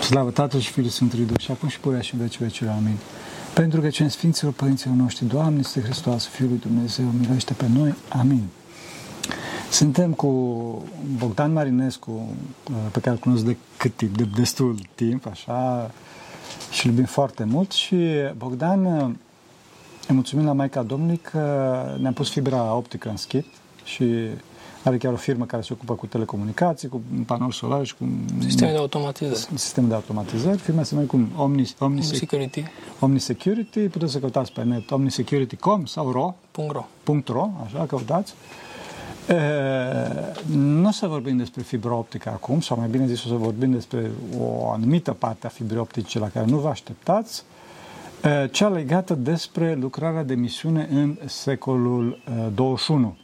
Slavă Tatăl și Fiul Sfântului Duh și acum și purea și veci vecii. Amin. Pentru că cei Sfinților Părinților noștri, Doamne, este Hristos, Fiul lui Dumnezeu, miluiește pe noi. Amin. Suntem cu Bogdan Marinescu, pe care îl cunosc de cât timp, de destul timp, așa, și îl iubim foarte mult și Bogdan, îi mulțumim la Maica Domnului că ne-a pus fibra optică în schit și are chiar o firmă care se ocupă cu telecomunicații, cu panouri solare și cu... Sisteme de automatizări. Sisteme de automatizări. Firma se numește cum Omni, Omni, Security. Omni Security. Puteți să căutați pe net omnisecurity.com sau ro. .ro. .ro, așa, căutați. E, nu o să vorbim despre fibra optică acum, sau mai bine zis o să vorbim despre o anumită parte a fibrei optice la care nu vă așteptați, e, cea legată despre lucrarea de misiune în secolul 21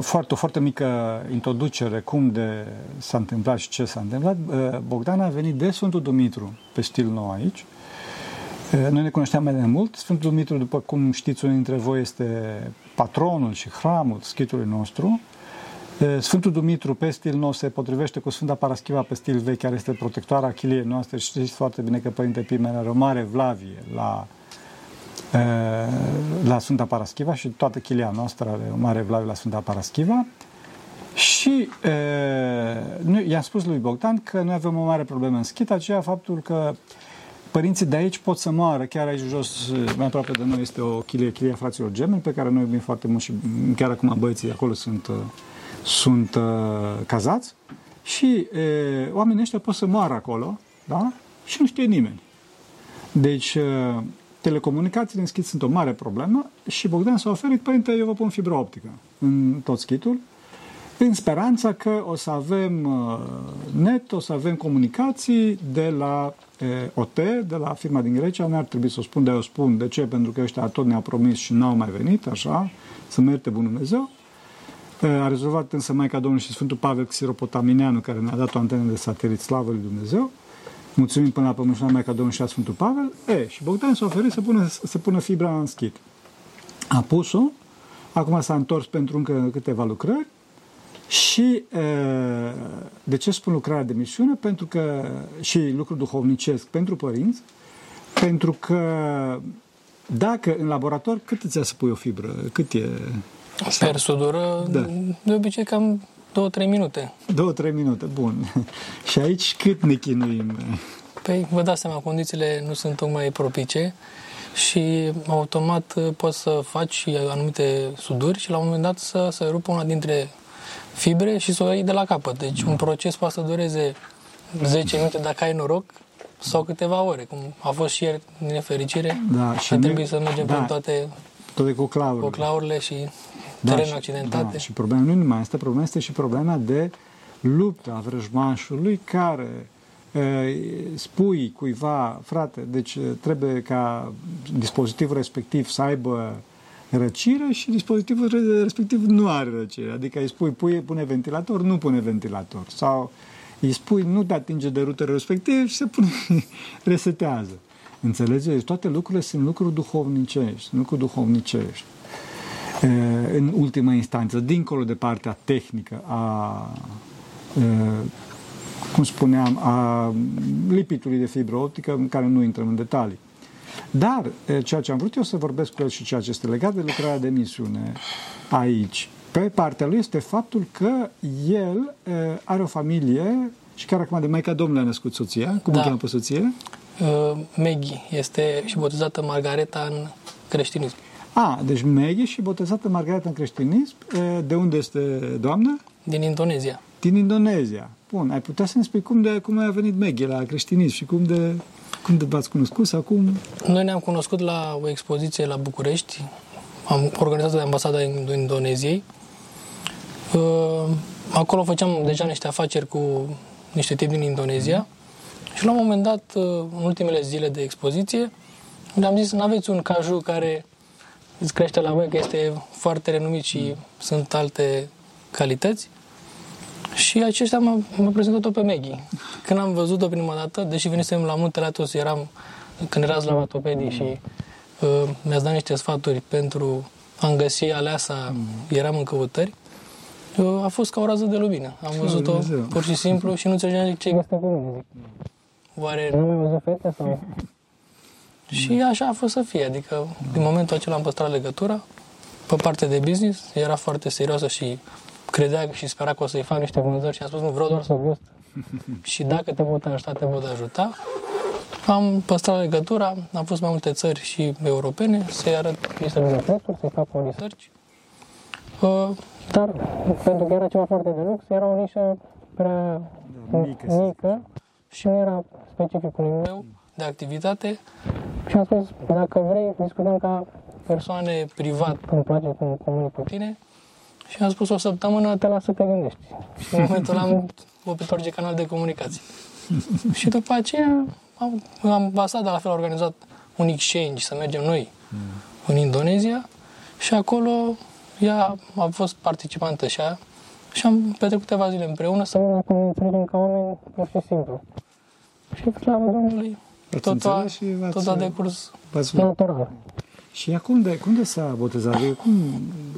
foarte, o foarte mică introducere cum de s-a întâmplat și ce s-a întâmplat. Bogdan a venit de Sfântul Dumitru, pe stil nou aici. Noi ne cunoșteam mai de mult. Sfântul Dumitru, după cum știți, unul dintre voi este patronul și hramul schitului nostru. Sfântul Dumitru, pe stil nou, se potrivește cu Sfânta Paraschiva pe stil vechi, care este protectoarea chiliei noastre. Știți foarte bine că Părinte Pimene are o mare vlavie la la Sfânta Paraschiva și toată chilia noastră are o mare vlavie la Sfânta Paraschiva. Și e, nu, i-am spus lui Bogdan că noi avem o mare problemă în schit, aceea faptul că părinții de aici pot să moară. Chiar aici jos, mai aproape de noi, este o chilie, chilia fraților gemeni, pe care noi iubim foarte mult și chiar acum băieții acolo sunt, sunt uh, cazați. Și e, oamenii ăștia pot să moară acolo, da? Și nu știe nimeni. Deci, telecomunicațiile în schit sunt o mare problemă și Bogdan s-a oferit, părinte, eu vă pun fibra optică în tot schitul, în speranța că o să avem uh, net, o să avem comunicații de la OT, de la firma din Grecia, nu ar trebui să o spun, dar eu spun. De ce? Pentru că ăștia tot ne-au promis și n-au mai venit, așa, să merte Bunul Dumnezeu. A rezolvat însă Maica Domnului și Sfântul Pavel Xiropotaminianu, care ne-a dat o antenă de satelit, slavă lui Dumnezeu. Mulțumim până la pământ și la Maica Domnului și la Sfântul Pavel. E, și Bogdan s-a oferit să pună, să pună fibra în schit. A pus-o, acum s-a întors pentru încă câteva lucrări și e, de ce spun lucrarea de misiune? Pentru că și lucru duhovnicesc pentru părinți, pentru că dacă în laborator, cât îți ia să pui o fibră? Cât e? Per sudură, da. de obicei cam Două, trei minute. Două, trei minute, bun. și aici cât ne chinuim? Păi, vă dați seama, condițiile nu sunt tocmai propice și automat poți să faci anumite suduri și la un moment dat să se rupă una dintre fibre și să o iei de la capăt. Deci un proces poate să dureze 10 minute dacă ai noroc sau câteva ore, cum a fost și ieri, din nefericire. Da, și a trebuit să mergem da, pe toate, toate cu claurile. cu claurile și da, terenuri accidentate. Da, și problema nu numai asta, problema este și problema de luptă a vrăjmașului care spui cuiva, frate, deci trebuie ca dispozitivul respectiv să aibă răcire și dispozitivul respectiv nu are răcire. Adică îi spui pune, pune ventilator, nu pune ventilator. Sau îi spui nu te atinge de rutele respectiv și se pune, resetează. Înțelegeți? Toate lucrurile sunt lucruri duhovnicești, lucruri duhovnicești în ultima instanță, dincolo de partea tehnică a, cum spuneam, a lipitului de fibră optică, în care nu intrăm în detalii. Dar ceea ce am vrut eu să vorbesc cu el și ceea ce este legat de lucrarea de misiune aici, pe partea lui este faptul că el are o familie și chiar acum de Maica Domnului a născut soția. Cum da. o cheamă pe soție? Uh, Maggie. Este și botezată Margareta în creștinism. A, deci Maggie și botezată Margareta în creștinism. De unde este doamna? Din Indonezia. Din Indonezia. Bun, ai putea să ne spui cum, de, cum a venit Maggie la creștinism și cum de, cum de v-ați cunoscut sau cum? Noi ne-am cunoscut la o expoziție la București. Am organizat de ambasada Indoneziei. Acolo făceam deja niște afaceri cu niște tipi din Indonezia. Și la un moment dat, în ultimele zile de expoziție, le-am zis, nu aveți un caju care îți crește la voi că este foarte renumit și sunt alte calități. Și aceștia m-a, m-a prezentat-o pe Maggie. Când am văzut-o prima dată, deși venisem la Muntele Atos, eram, când erați la vatopedii și uh, mi-ați dat niște sfaturi pentru a-mi găsi aleasa, mm. eram în căutări. A fost ca o rază de lumină. Am văzut-o Dumnezeu. pur și simplu și nu înțelegeam ce este cu mine. Zic. Oare nu mi-am văzut fete sau... Și așa a fost să fie, adică din momentul acela am păstrat legătura. Pe parte de business era foarte serioasă și credea și spera că o să-i fac niște vânzări și am spus nu vreau doar să gust. și dacă te pot ajuta, te pot ajuta. Am păstrat legătura, am fost mai multe țări și europene, să-i arăt listele de prețuri, să-i fac o research. Uh, dar pentru că era ceva foarte de lux, era o nișă prea Da, mică, să mică și nu era specificul meu de activitate. Și am spus, dacă vrei, discutăm ca persoane privat, îmi place cum comunic cu tine. Și am spus, o săptămână te las să te gândești. Și în momentul ăla am oprit orice canal de comunicație. și după aceea, am, ambasada la fel a organizat un exchange, să mergem noi în Indonezia și acolo ea a fost participantă și ea și am petrecut câteva zile împreună să vedem dacă ne înțelegem ca oameni pur și simplu. Și slavă Domnului, Ați tot a, înțeles și v-ați- tot a decurs v-ați- natural. Și acum de, cum de s-a botezat? Adică, cum,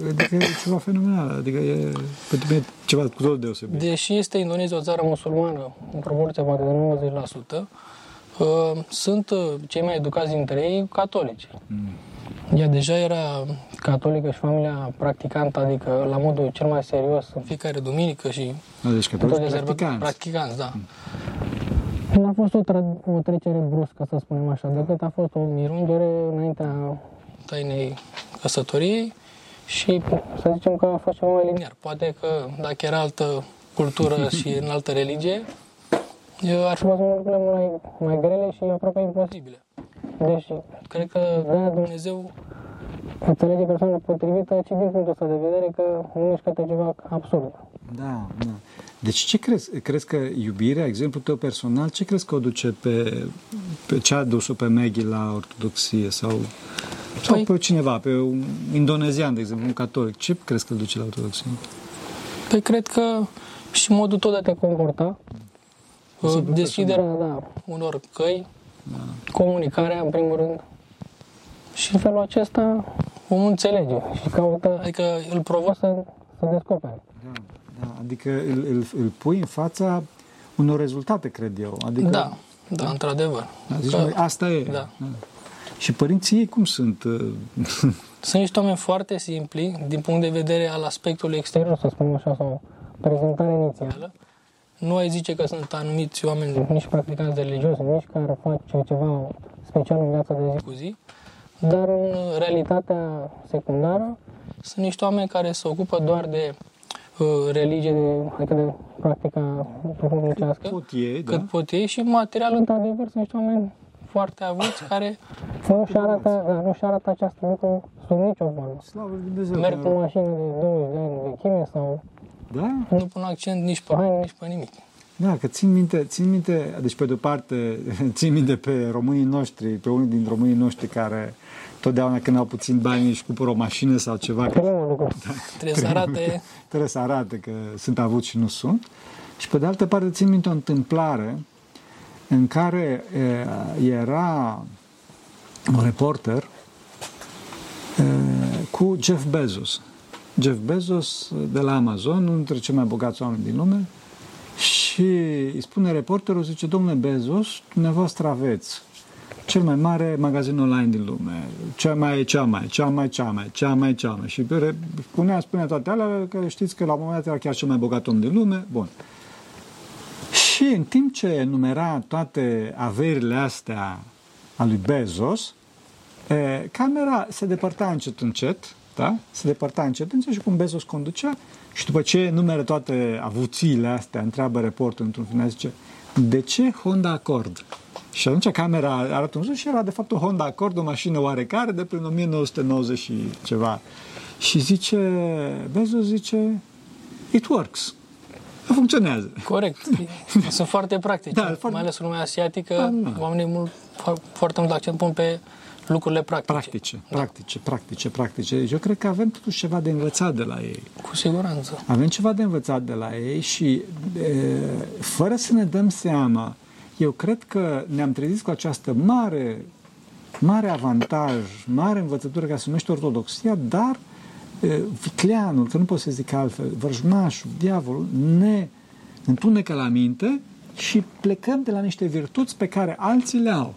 adică e ceva fenomenal. Adică e pentru mine ceva cu totul deosebit. Deși este Indonezia o țară musulmană, în proporție poate de 90%, uh, sunt uh, cei mai educați dintre ei catolici. Ea deja era catolică și familia practicantă, adică la modul cel mai serios, în fiecare duminică și Deci că tot toți de sărbători- practicanți. practicanți, da. Nu a fost o, tra- o trecere bruscă, să spunem așa, decât a fost o mirungere înaintea tainei căsătoriei și să zicem că a fost ceva mai liniar. Poate că dacă era altă cultură și în altă religie, eu ar fi fost lucrurile mai, mai grele și aproape imposibile. Deci, cred că da, Dumnezeu înțelege persoana potrivită și din punctul ăsta de vedere că nu ești către ceva absurd. Da, da. Deci ce crezi? Crezi că iubirea, exemplul tău personal, ce crezi că o duce pe, pe ce a dus-o pe Maggie la ortodoxie sau, sau Păi- pe cineva, pe un indonezian, de exemplu, un catolic, ce crezi că îl duce la ortodoxie? Păi cred că și modul tot de a te comporta, uh, deschiderea da, unor căi, comunicarea în primul rând și în felul acesta omul înțelege și caută, adică îl provă să, să descopere. Da, da, adică îl, îl, îl pui în fața unor rezultate, cred eu. Adică, Da, da, într-adevăr. da zici, Că măi, asta e. Da. Și părinții ei cum sunt? Sunt niște oameni foarte simpli din punct de vedere al aspectului exterior, să spunem așa, sau prezentarea inițială. Nu ai zice că sunt anumiți oameni nici practicanți religioși, nici care fac ceva special în viața de zi cu zi, dar în realitatea secundară sunt niște oameni care se ocupă doar de uh, religie, de, adică de practica duhovnicească, Pot ei, da? cât pot ei și material, într-adevăr, sunt niște oameni foarte avuți care nu-și arată, da, nu-și arată această lucru sub nicio formă. Slavă lui Dumnezeu. Merg că- cu mașină de 20 de ani vechime sau Da? nu pun accent nici pe haine, nici pe nimic. Da, că țin minte, țin minte, deci pe de-o parte, țin minte pe românii noștri, pe unii din românii noștri care totdeauna când au puțin bani își cumpără o mașină sau ceva, că Primul lucru. Trebuie să arate trebuie să arate că sunt avuți și nu sunt. Și pe de altă parte țin minte o întâmplare în care e, era un reporter e, cu Jeff Bezos. Jeff Bezos de la Amazon, unul dintre cei mai bogați oameni din lume, și îi spune reporterul, zice, domnule Bezos, dumneavoastră aveți cel mai mare magazin online din lume, cea mai, cea mai, cea mai, cea mai, cea mai, cea mai. Și re- spunea, spunea toate alea, că știți că la un moment dat era chiar cel mai bogat om din lume. Bun. Și în timp ce enumera toate averile astea a lui Bezos, e, camera se depărta încet, încet, da? Se depărta încet, încet și cum Bezos conducea și după ce numeră toate avuțiile astea, întreabă reportul într-un final, zice, de ce Honda Accord? Și atunci camera arată un sus și era de fapt o Honda Accord, o mașină oarecare de prin 1990 și ceva. Și zice, Bezos zice, it works. Funcționează. corect. Sunt foarte practici, Da, foarte- mai ales în lumea asiatică, Da, da. oamenii mult, fo- foarte mult accent pun pe lucrurile practice. Practice, practice, practice, practice. Deci eu cred că avem totuși ceva de învățat de la ei. Cu siguranță. Avem ceva de învățat de la ei și e, fără să ne dăm seama, eu cred că ne-am trezit cu această mare, mare avantaj, mare învățătură ca să numește ortodoxia, dar vicleanul, că nu pot să zic altfel, vrăjmașul, diavolul, ne întunecă la minte și plecăm de la niște virtuți pe care alții le au.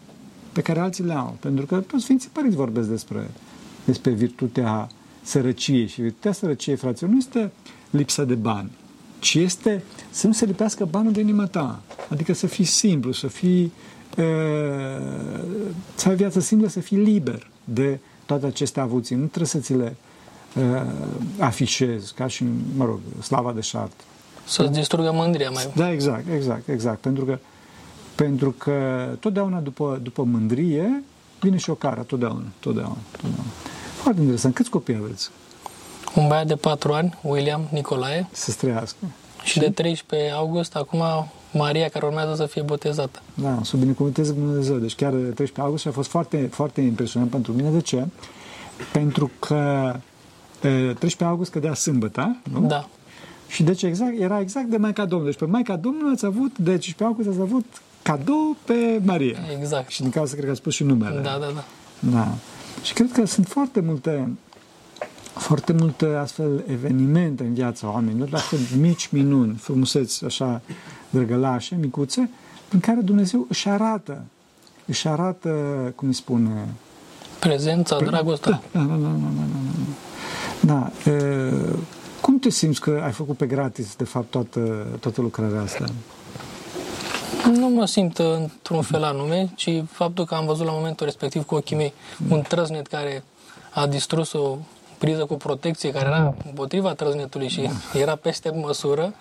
Pe care alții le au. Pentru că toți Sfinții Părinți vorbesc despre, despre virtutea sărăciei. Și virtutea sărăciei, fraților, nu este lipsa de bani, ci este să nu se lipească banul de inima ta. Adică să fii simplu, să fii să ai viață simplă, să fii liber de toate aceste avuții. Nu trebuie să ți le uh, afișezi, ca și, mă rog, slava de șart. Să-ți distrugă mândria mai Da, exact, exact, exact. Pentru că, pentru că totdeauna după, după mândrie vine și o cară, totdeauna, totdeauna, totdeauna. Foarte interesant. Câți copii aveți? Un băiat de 4 ani, William Nicolae. Să străiască. Și de 13 august, acum Maria, care urmează să fie botezată. Da, să binecuvânteze Dumnezeu. Deci chiar 13 august și a fost foarte, foarte impresionant pentru mine. De ce? Pentru că 13 august cădea sâmbătă, nu? Da. Și deci exact, era exact de Maica Domnului. Deci pe Maica Domnului ați avut, de 15 august ați avut cadou pe Maria. Exact. Și din cauza cred că ați spus și numele. Da, da, da. Da. Și cred că sunt foarte multe foarte multe astfel evenimente în viața oamenilor, astfel mici minuni, frumuseți așa drăgălașe, micuțe, în care Dumnezeu își arată, își arată, cum îi spune... Prezența, dragostea. Da, da, da, da, da, da. da. E, cum te simți că ai făcut pe gratis, de fapt, toată, toată lucrarea asta? Nu mă simt într-un fel anume, ci faptul că am văzut la momentul respectiv cu ochii mei un trăznet care a distrus o priză cu protecție care era împotriva trăznetului și era peste măsură,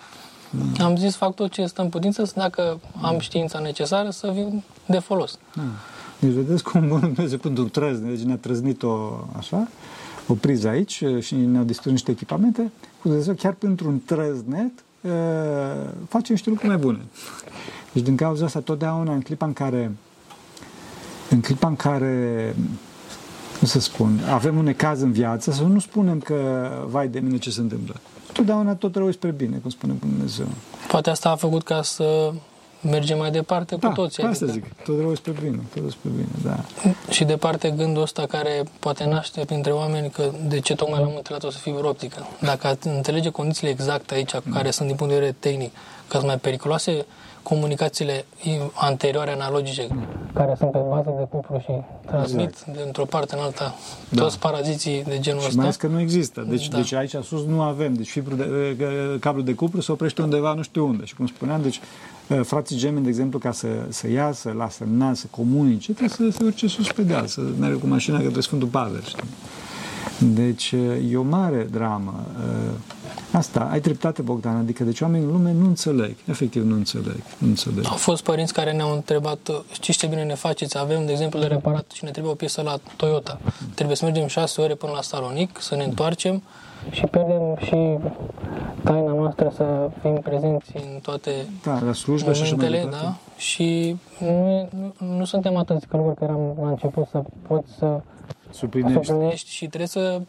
da. am zis fac tot ce stă în putință dacă am știința necesară să vin de folos. Da. Deci vedeți cum Dumnezeu pentru trăzne, deci ne-a trăznit-o așa, o priză aici și ne-au distrus niște echipamente, cu Dumnezeu chiar pentru un trăznet face niște lucruri mai bune. Deci din cauza asta totdeauna în clipa în care în clipa în care cum să spun, avem un caz în viață, să nu spunem că, vai de mine, ce se întâmplă. Totdeauna tot rău spre bine, cum spune Dumnezeu. Poate asta a făcut ca să mergem mai departe da, cu toții. asta adică. zic, tot rău spre bine, tot rău spre bine, da. Și departe gândul ăsta care poate naște printre oameni că de ce tocmai l-am întâlnit o să fie optică. Dacă înțelege condițiile exacte aici, care mm. sunt din punct de vedere tehnic, că sunt mai periculoase, comunicațiile anterioare analogice care sunt pe bază de cuplu și transmit exact. dintr-o parte în alta da. toți paraziții de genul și ăsta. mai că nu există. Deci, da. deci aici sus nu avem. Deci fibru de, cablu de cuplu se oprește undeva nu știu unde. Și cum spuneam, deci frații gemeni, de exemplu, ca să, să iasă la semnal, să comunice, trebuie să se urce sus pe deal, să meargă cu mașina către Sfântul Pavel. Știi? Deci e o mare dramă. Asta, ai dreptate, Bogdan, adică deci oamenii în lume nu înțeleg, efectiv nu înțeleg, nu înțeleg. Au fost părinți care ne-au întrebat, știți ce bine ne faceți, avem, de exemplu, de reparat și ne trebuie o piesă la Toyota. Trebuie să mergem șase ore până la Salonic, să ne întoarcem și pierdem și taina noastră să fim prezenți în toate da, la slujbă momentele, și da? Și nu, nu, nu suntem atâți călugări că eram la început să poți să suplinești, suplinești și trebuie să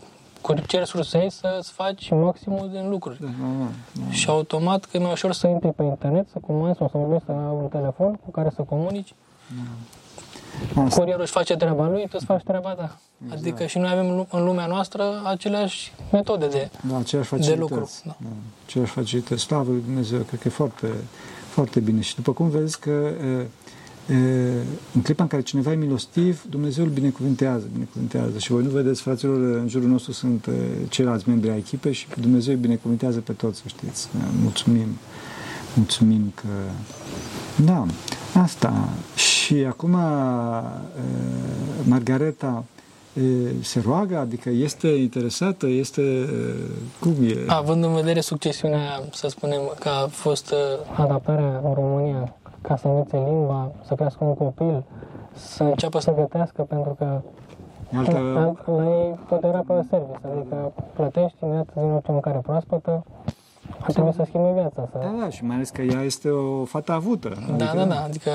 cu ce resurse ai să-ți faci maximul din lucruri. Da, da, da. Și automat că e mai ușor să intri pe internet, să comanzi sau să vorbești la un telefon cu care să comunici. Da. Curierul își face treaba lui, tu îți faci treaba ta. Exact. Adică și noi avem în lumea noastră aceleași metode de, da, aceleași de lucru. Da. Da. Aceleași facilități. Slavă Lui Dumnezeu, cred că e foarte, foarte bine. Și după cum vezi că în clipa în care cineva e milostiv, Dumnezeu îl binecuvintează, binecuvintează. Și voi nu vedeți, fraților, în jurul nostru sunt ceilalți membri ai echipei și Dumnezeu îi binecuvintează pe toți, să știți. Mulțumim, mulțumim că... Da, asta. Și acum Margareta se roagă, adică este interesată, este cum e? Având în vedere succesiunea, să spunem, că a fost adaptarea în România ca să învețe limba, să crească un copil, să înceapă să gătească, pentru că Altă... la, la ei tot era pe service, adică plătești imediat din orice mâncare proaspătă, ar trebui să schimbe viața. Să... Da, da, și mai ales că ea este o fată avută. Da, adică... Da, da, da, adică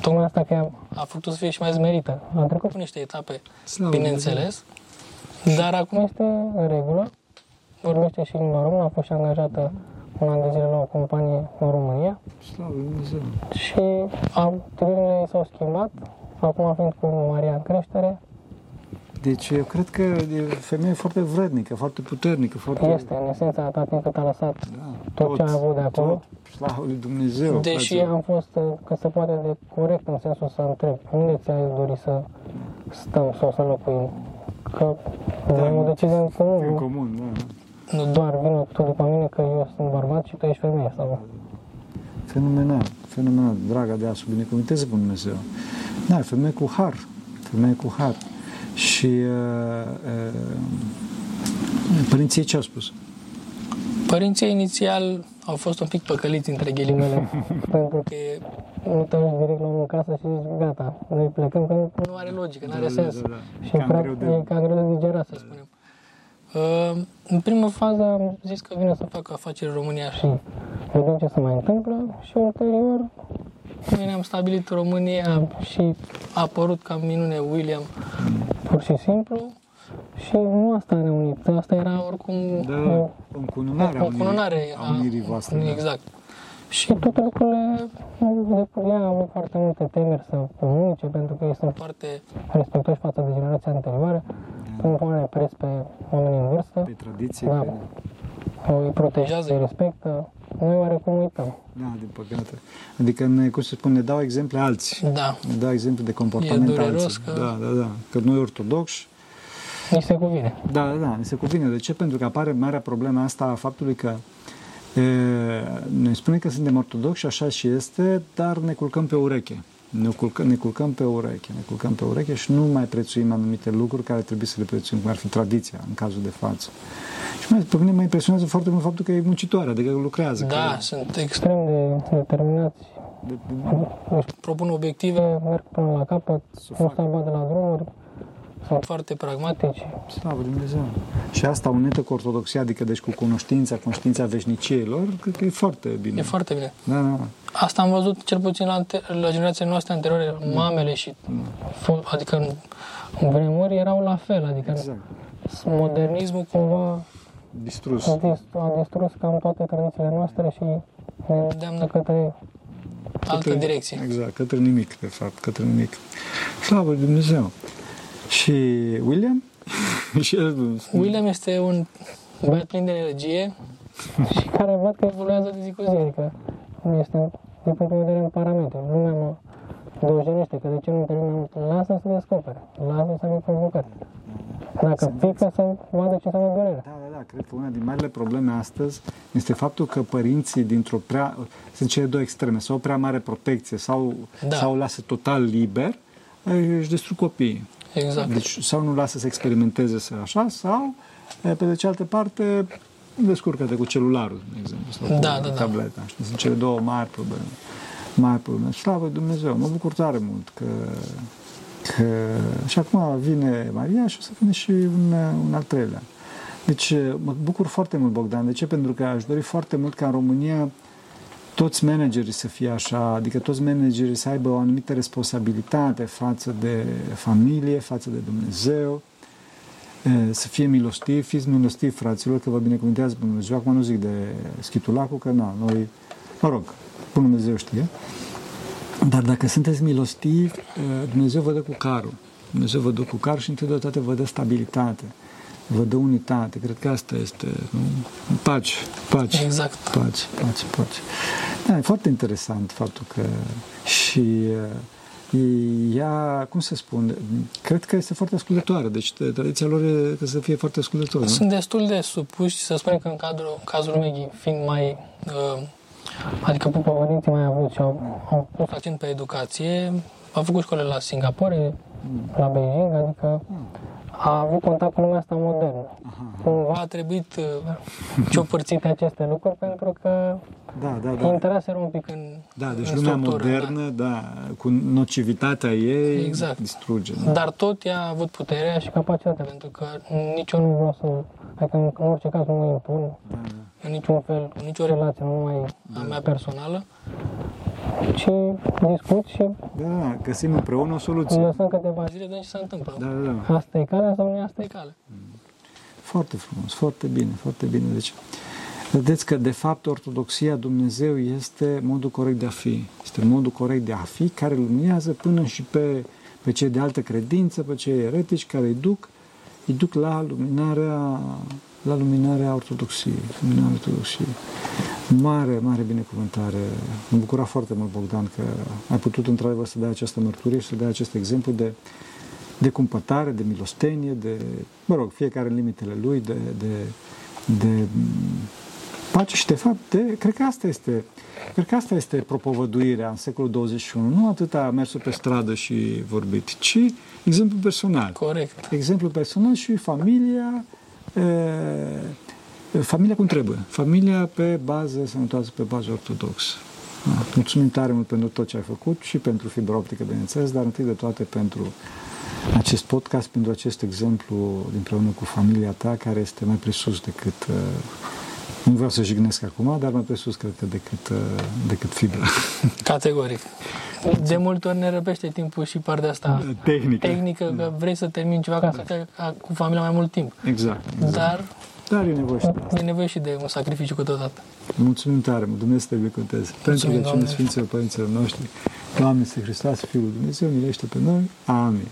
tocmai asta că a făcut să fie și mai zmerită. A trecut cu niște etape, Slavă bineînțeles, dar acum este în regulă, vorbește și limba română, a fost și angajată un an de zile la o companie în România. Slavă Dumnezeu! Și activitățile s-au schimbat, acum fiind cu Maria în creștere, Deci eu cred că e o femeie foarte vrednică, foarte puternică, foarte... Este, în esența, atât timp cât a lăsat Da, tot ce a avut de acolo. Tot, slavă lui Dumnezeu. Deși frate. am fost uh, cât se poate de corect în sensul să întreb, unde ți-ai dori să stăm sau să locuim? Că avem o decizie în În comun, comun, da. Nu, nu doar vină tu după mine că eu sunt bărbat și tu ești femeie sau Fenomenal, fenomenal, draga de a să binecuvânteze pe Dumnezeu. Da, e femeie cu har, femeie cu har. Și uh, uh, părinții ei ce au spus? Părinții inițial au fost un pic păcăliți între ghilimele, pentru că nu te uiți direct la omul în casă și zici, gata, noi plecăm, că nu, nu are logică, nu are Da, da, sens. da, da. Și Cam prea, greu de- e ca greu de digerat, să spunem. Uh, în prima fază am zis că vine să fac afaceri în România și vedem ce se mai întâmplă și ulterior noi ne-am stabilit în România și a apărut ca minune William pur și simplu și nu asta ne-a unit, asta era oricum Da, o- o încununare a o unirii, cununare a unirii voastre. da. Exact. Și toate lucrurile, ea a avut foarte multe temeri să comunice, pentru că ei sunt foarte respectoși față de generația anterioară, sunt foarte pres pe oamenii în vârstă, Pe tradiție, Da. pe... îi protejează, îi respectă, noi oarecum uităm. Da, din păcate. Adică, ne, cum se spune, ne dau exemple alții. Da, Ne dau exemple de comportament E dureros alții. că- Da, da, da. Că noi ortodoxi, ni se cuvine. Da, da, da, ne se cuvine. De ce? Pentru că apare marea problemă asta a faptului că e, noi spunem că suntem ortodoxi și așa și este, dar ne culcăm pe ureche. Ne culcăm, ne culcăm pe ureche, ne culcăm pe ureche și nu mai prețuim anumite lucruri care trebuie să le prețuim, cum ar fi tradiția, în cazul de față. Și mai, pe mine mă impresionează foarte mult faptul că e muncitoare, adică lucrează. Da, că, sunt extrem de determinați. de, de, Își propun obiective, merg până la capăt, nu se bat de la drumuri, sunt foarte pragmatici. Slavă Dumnezeu! Și asta unetă cu ortodoxia, adică deci cu cunoștința, conștiința veșniciilor, cred că e foarte bine. E foarte bine. Da, da, da. Asta am văzut cel puțin la, ante- la generația noastră anterioare, mamele și, fo- adică în, în vremuri erau la fel, adică Exact. modernismul cumva Distrus. a, dis- a distrus cam toate tradițiile noastre și ne îndeamnă către altă Către- direcție. Exact, către nimic, de fapt, către nimic. Slavă lui Dumnezeu! Și William? și el, William este un băiat plin de energie și care văd că evoluează de zi cu zi, adică nu este din punct de vedere în parametri. Lumea mă dojenește că de ce nu intervine mai mult. Lasă să descopere, lasă să aibă provocări. Dacă pică să vadă ce înseamnă durerea. Da, da, da, cred că una din marile probleme astăzi este faptul că părinții dintr-o prea, sunt cele două extreme, sau o prea mare protecție sau, Da. sau lasă total liber, își distrug copiii. Exact. Deci sau nu lasă să experimenteze să așa, sau pe de cealaltă parte descurcă-te cu celularul, de exemplu, sau cu Da, da, da. tableta. Știi? Sunt cele două mari probleme. Mari probleme. Slavă lui Dumnezeu, mă bucur tare mult că, că și acum vine Maria și o să vină și un, un al treilea. Deci mă bucur foarte mult, Bogdan. De ce? Pentru că aș dori foarte mult ca în România toți managerii să fie așa, adică toți managerii să aibă o anumită responsabilitate față de familie, față de Dumnezeu, e, să fie milostivi, fiți milostivi, fraților, că vă binecuvântează Dumnezeu. Acum nu zic de schitulacul, că na, noi, mă rog, Bunul Dumnezeu știe. Dar dacă sunteți milostivi, e, Dumnezeu vă dă cu carul. Dumnezeu vă dă cu carul și întâi de toate vă dă stabilitate, vă dă unitate. Cred că asta este, nu? Pace, pace. Exact. Pace, pace, pace. Da, e foarte interesant faptul că și uh, ea, cum să spun, cred că este foarte ascultătoare, deci tradiția lor e că să fie foarte ascultătoare, nu? Sunt destul de supuși, să spunem că în cadrul, cazul meu, fiind mai, uh, adică părinții mai avut și au, au pus accent pe educație, a făcut școle la Singapore, la Beijing, adică a avut contact cu lumea asta modernă. Cumva a trebuit uh, ciopărțite aceste lucruri pentru că Da, da, da. da. interaseră un pic în Da, deci în lumea structură, modernă, da, cu nocivitatea ei, Exact. distruge. Da. Da? Dar tot ea a avut puterea și capacitatea, pentru că nici eu nu vreau să, adică în, în orice caz nu mă impun, Da, da. în niciun fel, în nicio relație, nu numai a mea personală, ci discut și Da, da, găsim împreună o soluție. lăsăm câteva zile de ce se întâmplă. Da, da, da. Asta e calea sau nu e asta e calea. Foarte frumos, foarte bine, foarte bine. Deci, vedeți că, de fapt, ortodoxia Dumnezeu este modul corect de a fi. Este modul corect de a fi care luminează până și pe, pe cei de altă credință, pe cei eretici care îi duc îi duc la luminarea, la luminarea ortodoxiei, luminarea ortodoxiei. Mare, mare binecuvântare. Mă bucura foarte mult, Bogdan, că ai putut într-adevăr să dai această mărturie și să dai acest exemplu de, de cumpătare, de milostenie, de, mă rog, fiecare în limitele lui, de, de, de pace și de fapt, de, cred că asta este Cred că asta este propovăduirea în secolul 21. Nu atât a mers pe stradă și vorbit, ci exemplu personal. Corect. Exemplu personal și familia, e, familia cum trebuie. Familia pe bază sănătoasă, pe bază ortodoxă. Da. Mulțumim tare mult pentru tot ce ai făcut și pentru fibra optică, bineînțeles, dar întâi de toate pentru acest podcast, pentru acest exemplu împreună cu familia ta, care este mai presus decât uh, nu vreau să jignesc acum, dar mai presus cred că decât, uh, decât fibra. Categoric. De multe ori ne răpește timpul și partea asta tehnică, tehnică că vrei să termini ceva ca să stai cu familia mai mult timp. Exact. exact. Dar dar e nevoie și de asta. e nevoie și de un sacrificiu cu totodată. Mulțumim tare mult, Dumnezeu să te binecuvânteze. Pentru că cine Sfinților Părinților noștri, Doamne, Să Hristos, Fiul Dumnezeu, milește pe noi. Amin.